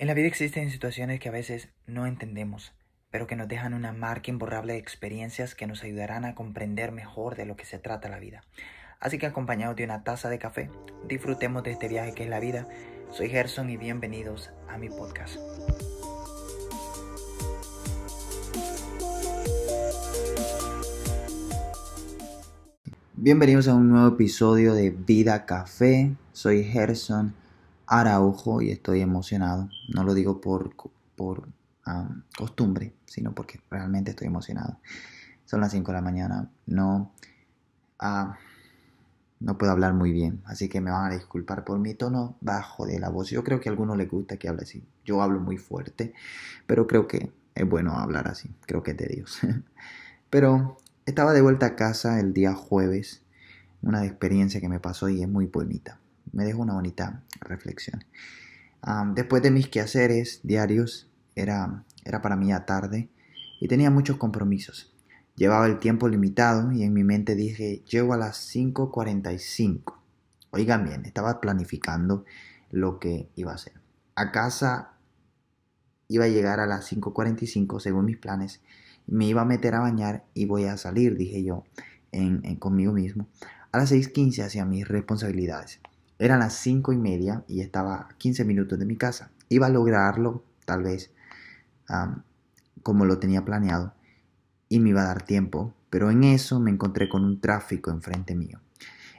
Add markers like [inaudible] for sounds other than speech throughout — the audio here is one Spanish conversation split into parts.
En la vida existen situaciones que a veces no entendemos, pero que nos dejan una marca imborrable de experiencias que nos ayudarán a comprender mejor de lo que se trata la vida. Así que acompañados de una taza de café, disfrutemos de este viaje que es la vida. Soy Gerson y bienvenidos a mi podcast. Bienvenidos a un nuevo episodio de Vida Café. Soy Gerson Araujo y estoy emocionado. No lo digo por, por costumbre, sino porque realmente estoy emocionado. Son las 5 de la mañana. No, ah, no puedo hablar muy bien, así que me van a disculpar por mi tono bajo de la voz. Yo creo que a algunos les gusta que hable así. Yo hablo muy fuerte, pero creo que es bueno hablar así. Creo que es de Dios. [laughs] pero estaba de vuelta a casa el día jueves. Una experiencia que me pasó y es muy bonita me dejó una bonita reflexión. después de mis quehaceres diarios, era, era para mí a tarde y tenía muchos compromisos. Llevaba el tiempo limitado y en mi mente dije, llego a las 5.45. Oigan bien, estaba planificando lo que iba a hacer. A casa iba a llegar a las 5.45 según mis planes. Me iba a meter a bañar y voy a salir, dije yo, en, conmigo mismo. A las 6.15 hacia mis responsabilidades. Eran las cinco y media y estaba a 15 minutos de mi casa. Iba a lograrlo, tal vez, como lo tenía planeado, y me iba a dar tiempo, pero en eso me encontré con un tráfico enfrente mío.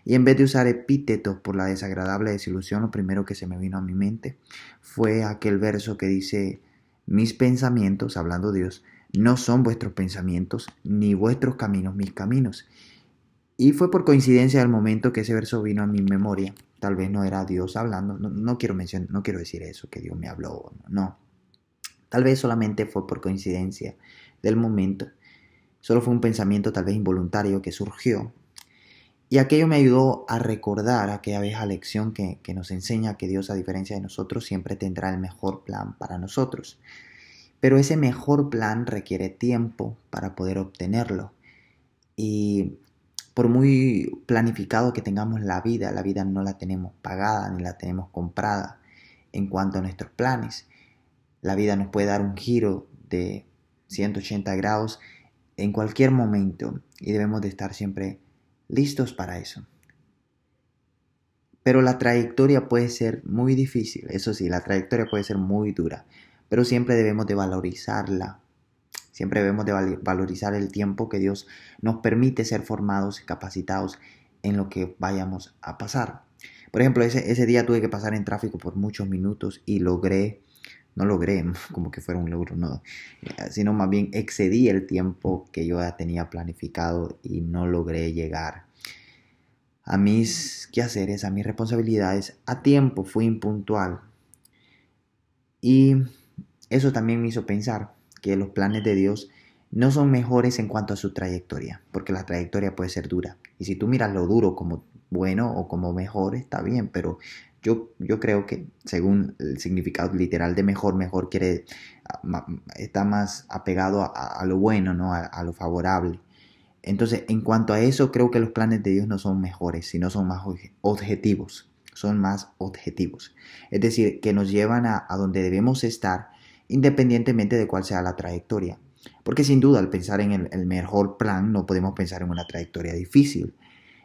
Y en vez de usar epítetos por la desagradable desilusión, lo primero que se me vino a mi mente fue aquel verso que dice, mis pensamientos, hablando Dios, no son vuestros pensamientos, ni vuestros caminos mis caminos. Y fue por coincidencia del momento que ese verso vino a mi memoria Tal vez no era Dios hablando, no, quiero mencionar, no quiero decir eso, que Dios me habló, no. Tal vez solamente fue por coincidencia del momento. Solo fue un pensamiento tal vez involuntario que surgió. Y aquello me ayudó a recordar aquella vieja lección que, que nos enseña que Dios, a diferencia de nosotros, siempre tendrá el mejor plan para nosotros. Pero ese mejor plan requiere tiempo para poder obtenerlo. Y por muy planificado que tengamos la vida, la vida no la tenemos pagada ni la tenemos comprada en cuanto a nuestros planes. La vida nos puede dar un giro de 180 grados en cualquier momento y debemos de estar siempre listos para eso. Pero la trayectoria puede ser muy difícil, eso sí, la trayectoria puede ser muy dura, pero siempre debemos de valorizarla Siempre debemos de valorizar el tiempo que Dios nos permite ser formados y capacitados en lo que vayamos a pasar. Por ejemplo, ese, día tuve que pasar en tráfico por muchos minutos y logré, no logré [laughs] como que fuera un logro, no, sino más bien excedí el tiempo que yo ya tenía planificado y no logré llegar a mis quehaceres, a mis responsabilidades a tiempo, fui impuntual. Y eso también me hizo pensar, que los planes de Dios no son mejores en cuanto a su trayectoria, porque la trayectoria puede ser dura. Y si tú miras lo duro como bueno o como mejor, está bien, pero yo, yo creo que según el significado literal de mejor, mejor quiere, está más apegado a, lo bueno, ¿no? A, lo favorable. Entonces, en cuanto a eso, creo que los planes de Dios no son mejores, sino son más objetivos, son más objetivos. Es decir, que nos llevan a, a donde debemos estar independientemente de cuál sea la trayectoria. Porque sin duda al pensar en el, mejor plan no podemos pensar en una trayectoria difícil.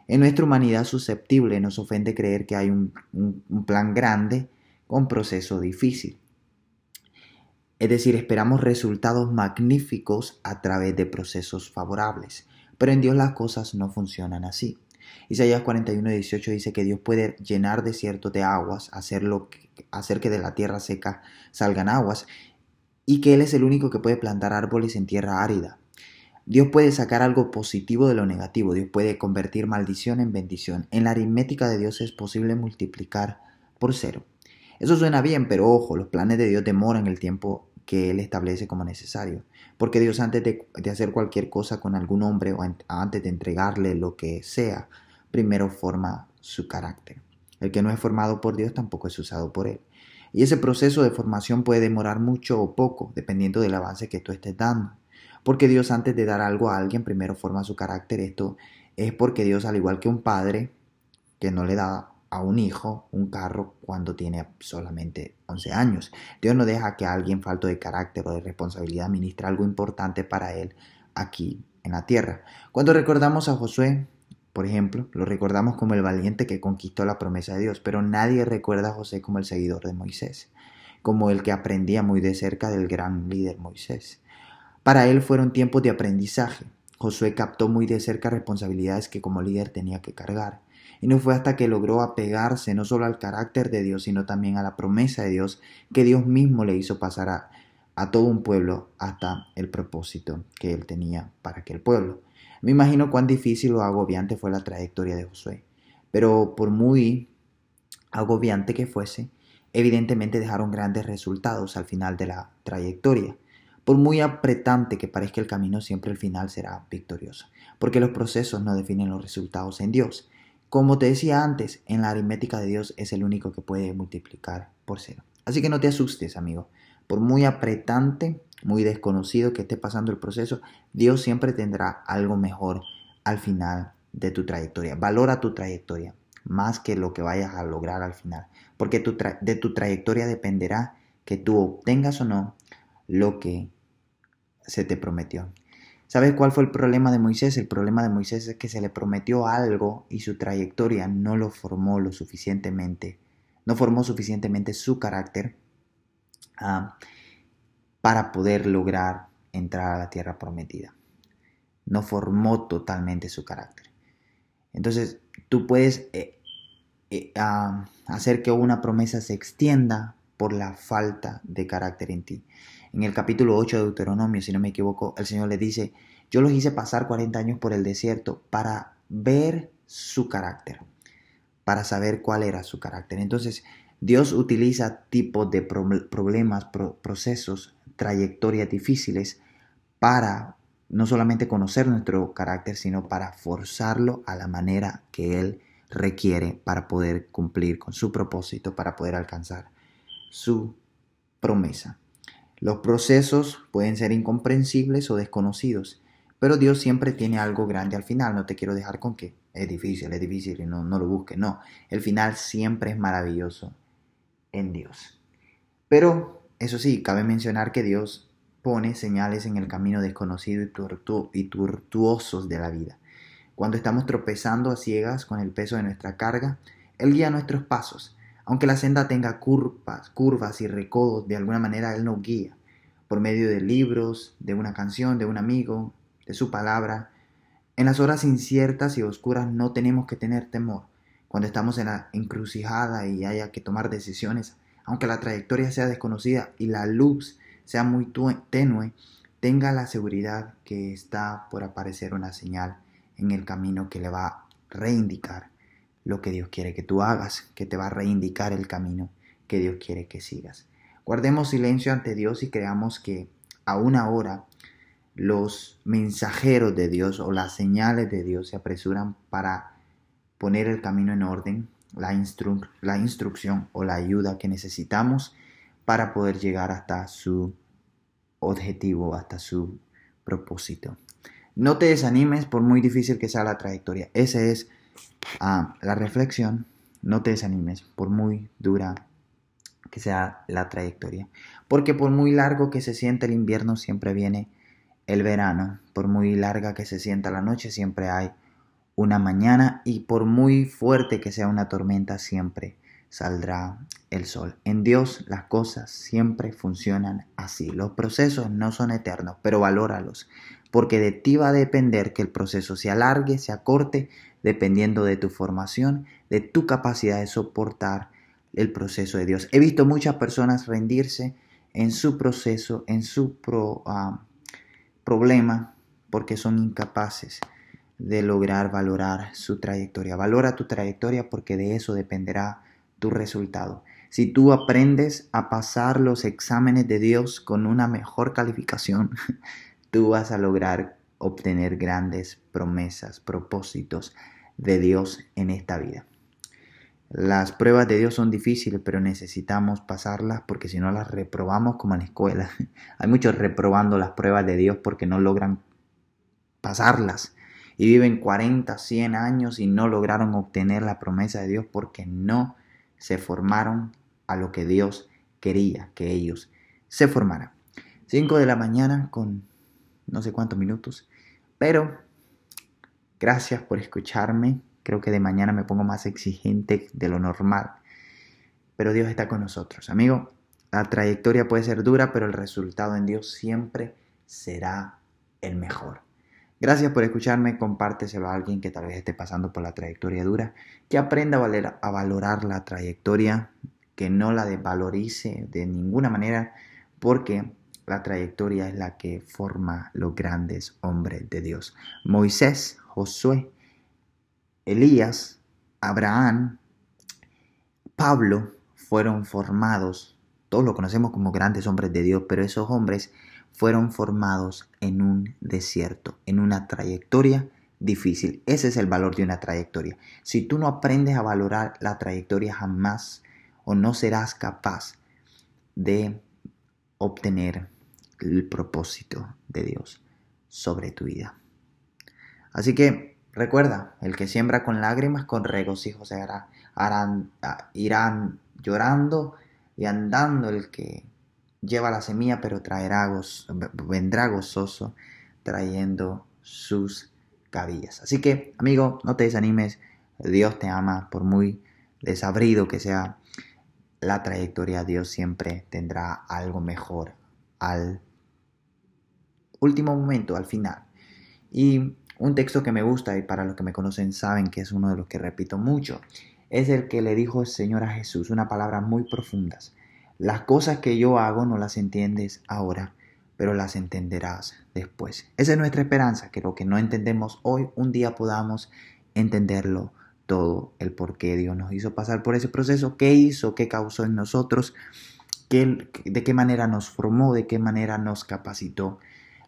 En nuestra humanidad susceptible nos ofende creer que hay un, plan grande con proceso difícil. Es decir, esperamos resultados magníficos a través de procesos favorables. Pero en Dios las cosas no funcionan así. Isaías 41, 18 dice que Dios puede llenar desiertos de aguas, hacer, lo que, hacer que de la tierra seca salgan aguas y que Él es el único que puede plantar árboles en tierra árida. Dios puede sacar algo positivo de lo negativo, Dios puede convertir maldición en bendición. En la aritmética de Dios es posible multiplicar por cero. Eso suena bien, pero ojo, los planes de Dios demoran el tiempo que Él establece como necesario. Porque Dios antes de, hacer cualquier cosa con algún hombre o antes de entregarle lo que sea, primero forma su carácter. El que no es formado por Dios tampoco es usado por Él. Y ese proceso de formación puede demorar mucho o poco, dependiendo del avance que tú estés dando. Porque Dios antes de dar algo a alguien primero forma su carácter. Esto es porque Dios, al igual que un padre que no le da a un hijo un carro cuando tiene solamente 11 años. Dios no deja que alguien falto de carácter o de responsabilidad ministre algo importante para él aquí en la tierra. Cuando recordamos a Josué, por ejemplo, lo recordamos como el valiente que conquistó la promesa de Dios, pero nadie recuerda a José como el seguidor de Moisés, como el que aprendía muy de cerca del gran líder Moisés. Para él fueron tiempos de aprendizaje. Josué captó muy de cerca responsabilidades que como líder tenía que cargar. Y no fue hasta que logró apegarse no solo al carácter de Dios, sino también a la promesa de Dios, que Dios mismo le hizo pasar a, a todo un pueblo hasta el propósito que él tenía para aquel pueblo. Me imagino cuán difícil o agobiante fue la trayectoria de Josué, pero por muy agobiante que fuese, evidentemente dejaron grandes resultados al final de la trayectoria. Por muy apretante que parezca el camino, siempre el final será victorioso, porque los procesos no definen los resultados en Dios. Como te decía antes, en la aritmética de Dios es el único que puede multiplicar por cero. Así que no te asustes, amigo. Por muy apretante, muy desconocido que esté pasando el proceso, Dios siempre tendrá algo mejor al final de tu trayectoria. Valora tu trayectoria más que lo que vayas a lograr al final, porque de tu trayectoria dependerá que tú obtengas o no lo que se te prometió. ¿Sabes cuál fue el problema de Moisés? El problema de Moisés es que se le prometió algo y su trayectoria no lo formó lo suficientemente, no formó suficientemente su carácter ah, para poder lograr entrar a la tierra prometida. No formó totalmente su carácter. Entonces, tú puedes eh, eh, ah, hacer que una promesa se extienda por la falta de carácter en ti. En el capítulo 8 de Deuteronomio, si no me equivoco, el Señor le dice, yo los hice pasar 40 años por el desierto para ver su carácter, para saber cuál era su carácter. Entonces, Dios utiliza tipos de problemas, procesos, trayectorias difíciles para no solamente conocer nuestro carácter, sino para forzarlo a la manera que Él requiere para poder cumplir con su propósito, para poder alcanzar su promesa. Los procesos pueden ser incomprensibles o desconocidos, pero Dios siempre tiene algo grande al final. No te quiero dejar con que es difícil, es difícil y no, no lo busques. No, el final siempre es maravilloso en Dios. Pero, eso sí, cabe mencionar que Dios pone señales en el camino desconocido y, y tortuosos de la vida. Cuando estamos tropezando a ciegas con el peso de nuestra carga, Él guía nuestros pasos aunque la senda tenga curvas, curvas y recodos, de alguna manera Él nos guía por medio de libros, de una canción, de un amigo, de su palabra. En las horas inciertas y oscuras no tenemos que tener temor. Cuando estamos en la encrucijada y haya que tomar decisiones, aunque la trayectoria sea desconocida y la luz sea muy tenue, tenga la seguridad que está por aparecer una señal en el camino que le va a reindicar lo que Dios quiere que tú hagas, que te va a reindicar el camino que Dios quiere que sigas. Guardemos silencio ante Dios y creamos que aún ahora los mensajeros de Dios o las señales de Dios se apresuran para poner el camino en orden, la, instrucción o la ayuda que necesitamos para poder llegar hasta su objetivo, hasta su propósito. No te desanimes por muy difícil que sea la trayectoria. Ese es a la reflexión, no te desanimes, por muy dura que sea la trayectoria. Porque por muy largo que se sienta el invierno, siempre viene el verano. Por muy larga que se sienta la noche, siempre hay una mañana. Y por muy fuerte que sea una tormenta, siempre saldrá el sol. En Dios las cosas siempre funcionan así. Los procesos no son eternos, pero valóralos. Porque de ti va a depender que el proceso se alargue, se acorte, dependiendo de tu formación, de tu capacidad de soportar el proceso de Dios. He visto muchas personas rendirse en su proceso, en su ah, problema, porque son incapaces de lograr valorar su trayectoria. Valora tu trayectoria porque de eso dependerá tu resultado. Si tú aprendes a pasar los exámenes de Dios con una mejor calificación, [laughs] tú vas a lograr obtener grandes promesas, propósitos, de Dios en esta vida. Las pruebas de Dios son difíciles, pero necesitamos pasarlas porque si no las reprobamos como en la escuela. [laughs] Hay muchos reprobando las pruebas de Dios porque no logran pasarlas. Y viven 40, 100 años y no lograron obtener la promesa de Dios porque no se formaron a lo que Dios quería que ellos se formaran. 5 de la mañana con no sé cuántos minutos, pero gracias por escucharme. Creo que de mañana me pongo más exigente de lo normal, pero Dios está con nosotros. Amigo, la trayectoria puede ser dura, pero el resultado en Dios siempre será el mejor. Gracias por escucharme, compárteselo a alguien que tal vez esté pasando por la trayectoria dura, que aprenda a, valorar la trayectoria, que no la desvalorice de ninguna manera, porque la trayectoria es la que forma los grandes hombres de Dios. Moisés, Josué, Elías, Abraham, Pablo fueron formados, todos lo conocemos como grandes hombres de Dios, pero esos hombres fueron formados en un desierto, en una trayectoria difícil. Ese es el valor de una trayectoria. Si tú no aprendes a valorar la trayectoria jamás o no serás capaz de obtener el propósito de Dios sobre tu vida. Así que recuerda, el que siembra con lágrimas, con regocijo se hará, harán, ah, irán llorando y andando el que lleva la semilla, pero traerá vendrá gozoso trayendo sus cabillas. Así que, amigo, no te desanimes. Dios te ama, por muy desabrido que sea la trayectoria, Dios siempre tendrá algo mejor al último momento, al final. Y un texto que me gusta y para los que me conocen saben que es uno de los que repito mucho, es el que le dijo el Señor a Jesús, una palabra muy profundas. Las cosas que yo hago no las entiendes ahora, pero las entenderás después. Esa es nuestra esperanza, que lo que no entendemos hoy, un día podamos entenderlo todo, el por qué Dios nos hizo pasar por ese proceso, qué hizo, qué causó en nosotros, qué, de qué manera nos formó, de qué manera nos capacitó.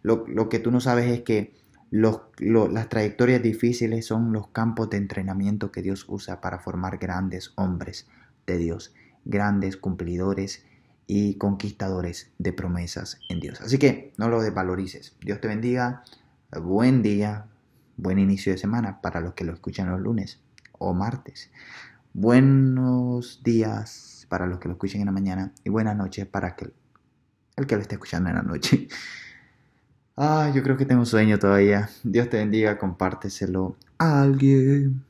Lo, que tú no sabes es que las trayectorias difíciles son los campos de entrenamiento que Dios usa para formar grandes hombres de Dios grandes cumplidores y conquistadores de promesas en Dios. Así que no lo desvalorices. Dios te bendiga. Buen día, buen inicio de semana para los que lo escuchan los lunes o martes. Buenos días para los que lo escuchen en la mañana y buenas noches para que, el que lo esté escuchando en la noche. [laughs] Ah, yo creo que tengo sueño todavía. Dios te bendiga, compárteselo a alguien.